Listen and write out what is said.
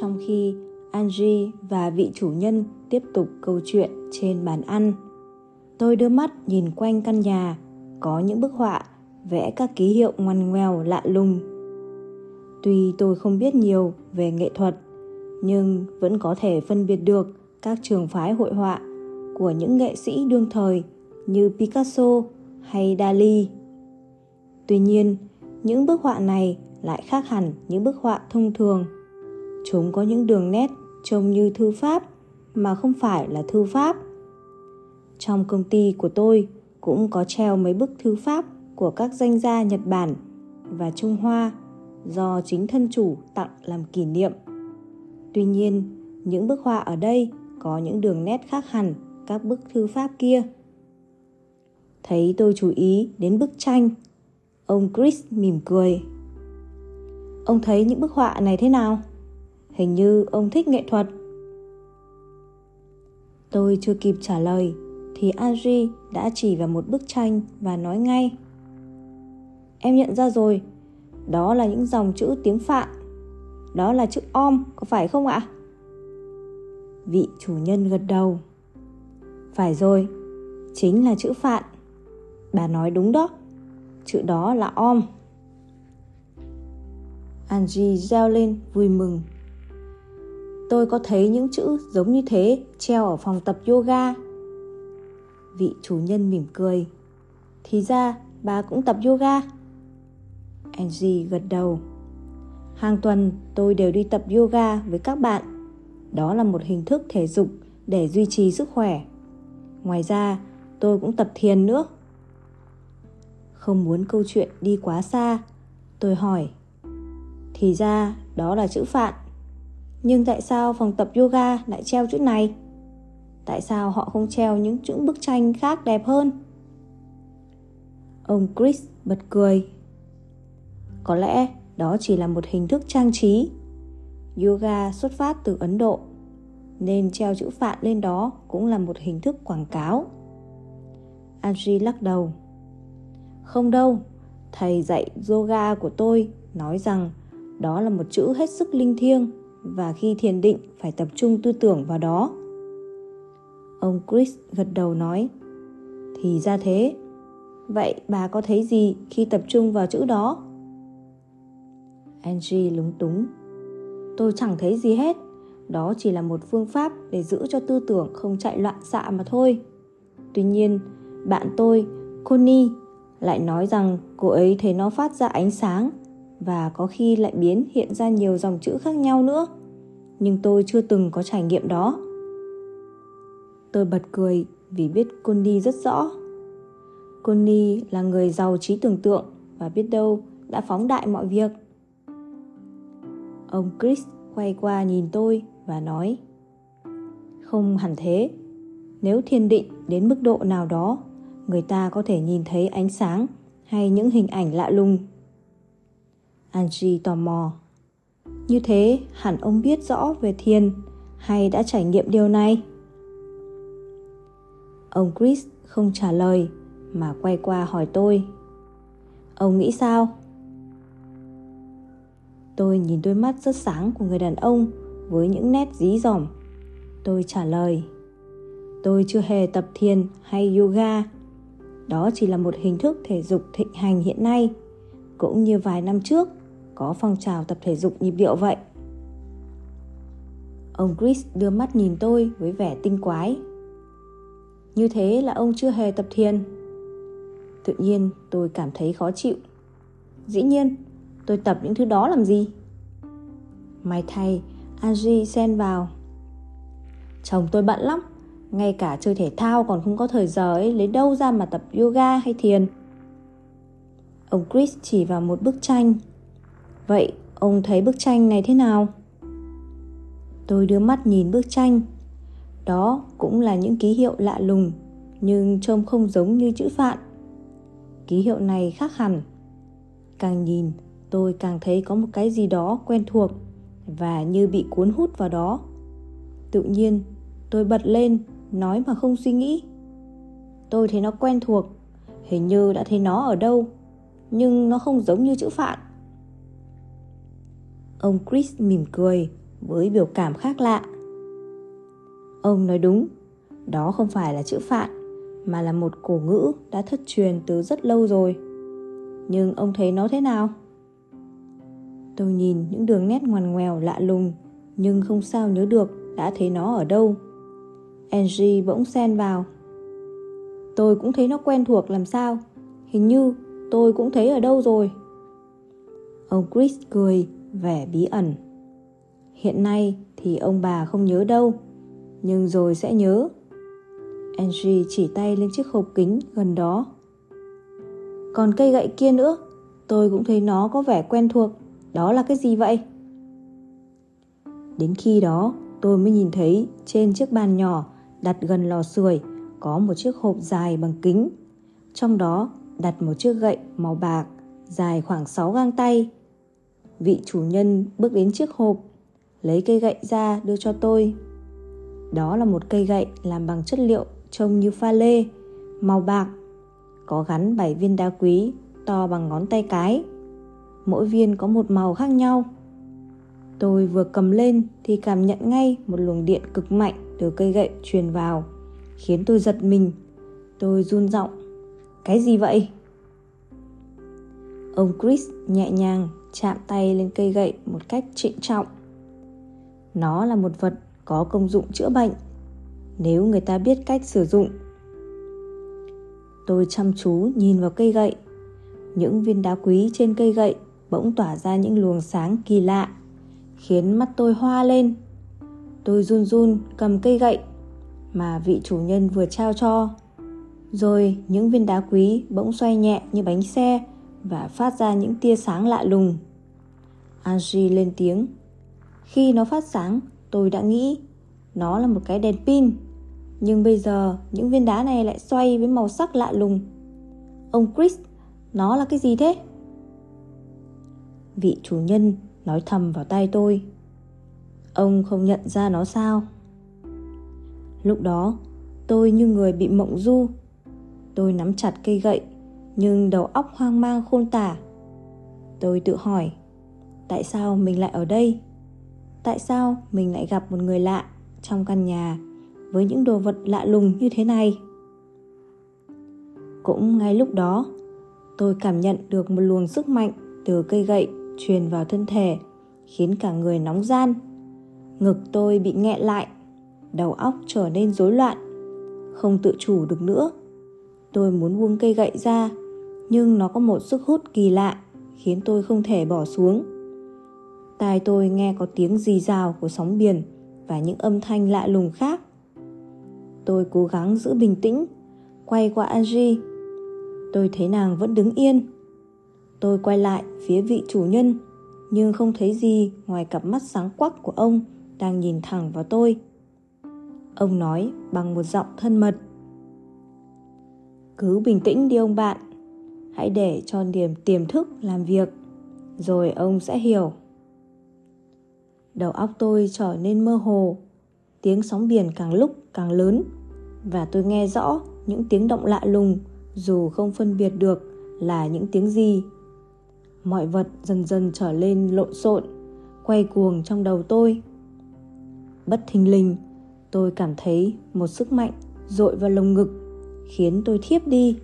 trong khi Angie và vị chủ nhân tiếp tục câu chuyện trên bàn ăn. Tôi đưa mắt nhìn quanh căn nhà, có những bức họa vẽ các ký hiệu ngoằn ngoèo lạ lùng. Tuy tôi không biết nhiều về nghệ thuật, nhưng vẫn có thể phân biệt được các trường phái hội họa của những nghệ sĩ đương thời như Picasso hay Dali. Tuy nhiên, những bức họa này lại khác hẳn những bức họa thông thường. Chúng có những đường nét trông như thư pháp mà không phải là thư pháp. Trong công ty của tôi cũng có treo mấy bức thư pháp của các danh gia Nhật Bản và Trung Hoa do chính thân chủ tặng làm kỷ niệm. Tuy nhiên, những bức họa ở đây có những đường nét khác hẳn các bức thư pháp kia. Thấy tôi chú ý đến bức tranh, ông Chris mỉm cười. Ông thấy những bức họa này thế nào? Hình như ông thích nghệ thuật. Tôi chưa kịp trả lời thì Angie đã chỉ vào một bức tranh và nói ngay. Em nhận ra rồi, đó là những dòng chữ tiếng Phạn. Đó là chữ om, có phải không ạ? Vị chủ nhân gật đầu. Phải rồi, chính là chữ Phạn. Bà nói đúng đó, chữ đó là om. Angie reo lên vui mừng. Tôi có thấy những chữ giống như thế treo ở phòng tập yoga. Vị chủ nhân mỉm cười. Thì ra bà cũng tập yoga. Angie gật đầu. Hàng tuần tôi đều đi tập yoga với các bạn. Đó là một hình thức thể dục để duy trì sức khỏe. Ngoài ra, tôi cũng tập thiền nữa. Không muốn câu chuyện đi quá xa, tôi hỏi. Thì ra đó là chữ phạn. Nhưng tại sao phòng tập yoga lại treo chữ này? Tại sao họ không treo những chữ bức tranh khác đẹp hơn? Ông Chris bật cười có lẽ đó chỉ là một hình thức trang trí. Yoga xuất phát từ Ấn Độ, nên treo chữ phạn lên đó cũng là một hình thức quảng cáo. Angie lắc đầu. Không đâu, thầy dạy yoga của tôi nói rằng đó là một chữ hết sức linh thiêng và khi thiền định phải tập trung tư tưởng vào đó. Ông Chris gật đầu nói, thì ra thế. Vậy bà có thấy gì khi tập trung vào chữ đó? Angie lúng túng. Tôi chẳng thấy gì hết. Đó chỉ là một phương pháp để giữ cho tư tưởng không chạy loạn xạ mà thôi. Tuy nhiên, bạn tôi, Connie, lại nói rằng cô ấy thấy nó phát ra ánh sáng và có khi lại biến hiện ra nhiều dòng chữ khác nhau nữa. Nhưng tôi chưa từng có trải nghiệm đó. Tôi bật cười vì biết conny rất rõ. conny là người giàu trí tưởng tượng và biết đâu đã phóng đại mọi việc. Ông Chris quay qua nhìn tôi và nói Không hẳn thế. Nếu thiên định đến mức độ nào đó, người ta có thể nhìn thấy ánh sáng hay những hình ảnh lạ lùng. Angie tò mò. Như thế hẳn ông biết rõ về thiền hay đã trải nghiệm điều này? Ông Chris không trả lời mà quay qua hỏi tôi. Ông nghĩ sao? Tôi nhìn đôi mắt rất sáng của người đàn ông với những nét dí dỏm. Tôi trả lời, tôi chưa hề tập thiền hay yoga. Đó chỉ là một hình thức thể dục thịnh hành hiện nay, cũng như vài năm trước có phong trào tập thể dục nhịp điệu vậy. Ông Chris đưa mắt nhìn tôi với vẻ tinh quái. Như thế là ông chưa hề tập thiền. Tự nhiên tôi cảm thấy khó chịu. Dĩ nhiên, Tôi tập những thứ đó làm gì? May thay, Angie xen vào. Chồng tôi bận lắm, ngay cả chơi thể thao còn không có thời giờ ấy, lấy đâu ra mà tập yoga hay thiền. Ông Chris chỉ vào một bức tranh. Vậy ông thấy bức tranh này thế nào? Tôi đưa mắt nhìn bức tranh. Đó cũng là những ký hiệu lạ lùng, nhưng trông không giống như chữ phạn. Ký hiệu này khác hẳn. Càng nhìn, tôi càng thấy có một cái gì đó quen thuộc và như bị cuốn hút vào đó tự nhiên tôi bật lên nói mà không suy nghĩ tôi thấy nó quen thuộc hình như đã thấy nó ở đâu nhưng nó không giống như chữ phạn ông chris mỉm cười với biểu cảm khác lạ. Ông nói đúng, đó không phải là chữ phạn mà là một cổ ngữ đã thất truyền từ rất lâu rồi. Nhưng ông thấy nó thế nào? Tôi nhìn những đường nét ngoằn ngoèo lạ lùng nhưng không sao nhớ được đã thấy nó ở đâu. Angie bỗng xen vào. Tôi cũng thấy nó quen thuộc làm sao? Hình như tôi cũng thấy ở đâu rồi. Ông Chris cười, vẻ bí ẩn. Hiện nay thì ông bà không nhớ đâu, nhưng rồi sẽ nhớ. Angie chỉ tay lên chiếc hộp kính gần đó. Còn cây gậy kia nữa, tôi cũng thấy nó có vẻ quen thuộc. Đó là cái gì vậy? Đến khi đó, tôi mới nhìn thấy trên chiếc bàn nhỏ đặt gần lò sưởi có một chiếc hộp dài bằng kính. Trong đó đặt một chiếc gậy màu bạc dài khoảng 6 gang tay. Vị chủ nhân bước đến chiếc hộp, lấy cây gậy ra đưa cho tôi. Đó là một cây gậy làm bằng chất liệu trông như pha lê, màu bạc, có gắn 7 viên đá quý to bằng ngón tay cái. Mỗi viên có một màu khác nhau. Tôi vừa cầm lên thì cảm nhận ngay một luồng điện cực mạnh từ cây gậy truyền vào, khiến tôi giật mình. Tôi run giọng. Cái gì vậy? Ông Chris nhẹ nhàng chạm tay lên cây gậy một cách trịnh trọng. Nó là một vật có công dụng chữa bệnh nếu người ta biết cách sử dụng. Tôi chăm chú nhìn vào cây gậy. Những viên đá quý trên cây gậy bỗng tỏa ra những luồng sáng kỳ lạ, khiến mắt tôi hoa lên. Tôi run run cầm cây gậy mà vị chủ nhân vừa trao cho. Rồi những viên đá quý bỗng xoay nhẹ như bánh xe và phát ra những tia sáng lạ lùng. Angie lên tiếng. Khi nó phát sáng, tôi đã nghĩ nó là một cái đèn pin. Nhưng bây giờ những viên đá này lại xoay với màu sắc lạ lùng. Ông Chris, nó là cái gì thế? Vị chủ nhân nói thầm vào tai tôi. Ông không nhận ra nó sao? Lúc đó, tôi như người bị mộng du. Tôi nắm chặt cây gậy, nhưng đầu óc hoang mang khôn tả. Tôi tự hỏi, tại sao mình lại ở đây? Tại sao mình lại gặp một người lạ trong căn nhà với những đồ vật lạ lùng như thế này? Cũng ngay lúc đó, tôi cảm nhận được một luồng sức mạnh từ cây gậy truyền vào thân thể, khiến cả người nóng gian. Ngực tôi bị nghẹn lại, đầu óc trở nên rối loạn, không tự chủ được nữa. Tôi muốn buông cây gậy ra, nhưng nó có một sức hút kỳ lạ, khiến tôi không thể bỏ xuống. Tai tôi nghe có tiếng rì rào của sóng biển và những âm thanh lạ lùng khác. Tôi cố gắng giữ bình tĩnh, quay qua Angie. Tôi thấy nàng vẫn đứng yên. Tôi quay lại phía vị chủ nhân, nhưng không thấy gì ngoài cặp mắt sáng quắc của ông đang nhìn thẳng vào tôi. Ông nói bằng một giọng thân mật. Cứ bình tĩnh đi ông bạn, hãy để cho niềm tiềm thức làm việc, rồi ông sẽ hiểu. Đầu óc tôi trở nên mơ hồ, tiếng sóng biển càng lúc càng lớn và tôi nghe rõ những tiếng động lạ lùng dù không phân biệt được là những tiếng gì. Mọi vật dần dần trở lên lộn xộn, quay cuồng trong đầu tôi. Bất thình lình, tôi cảm thấy một sức mạnh dội vào lồng ngực, khiến tôi thiếp đi.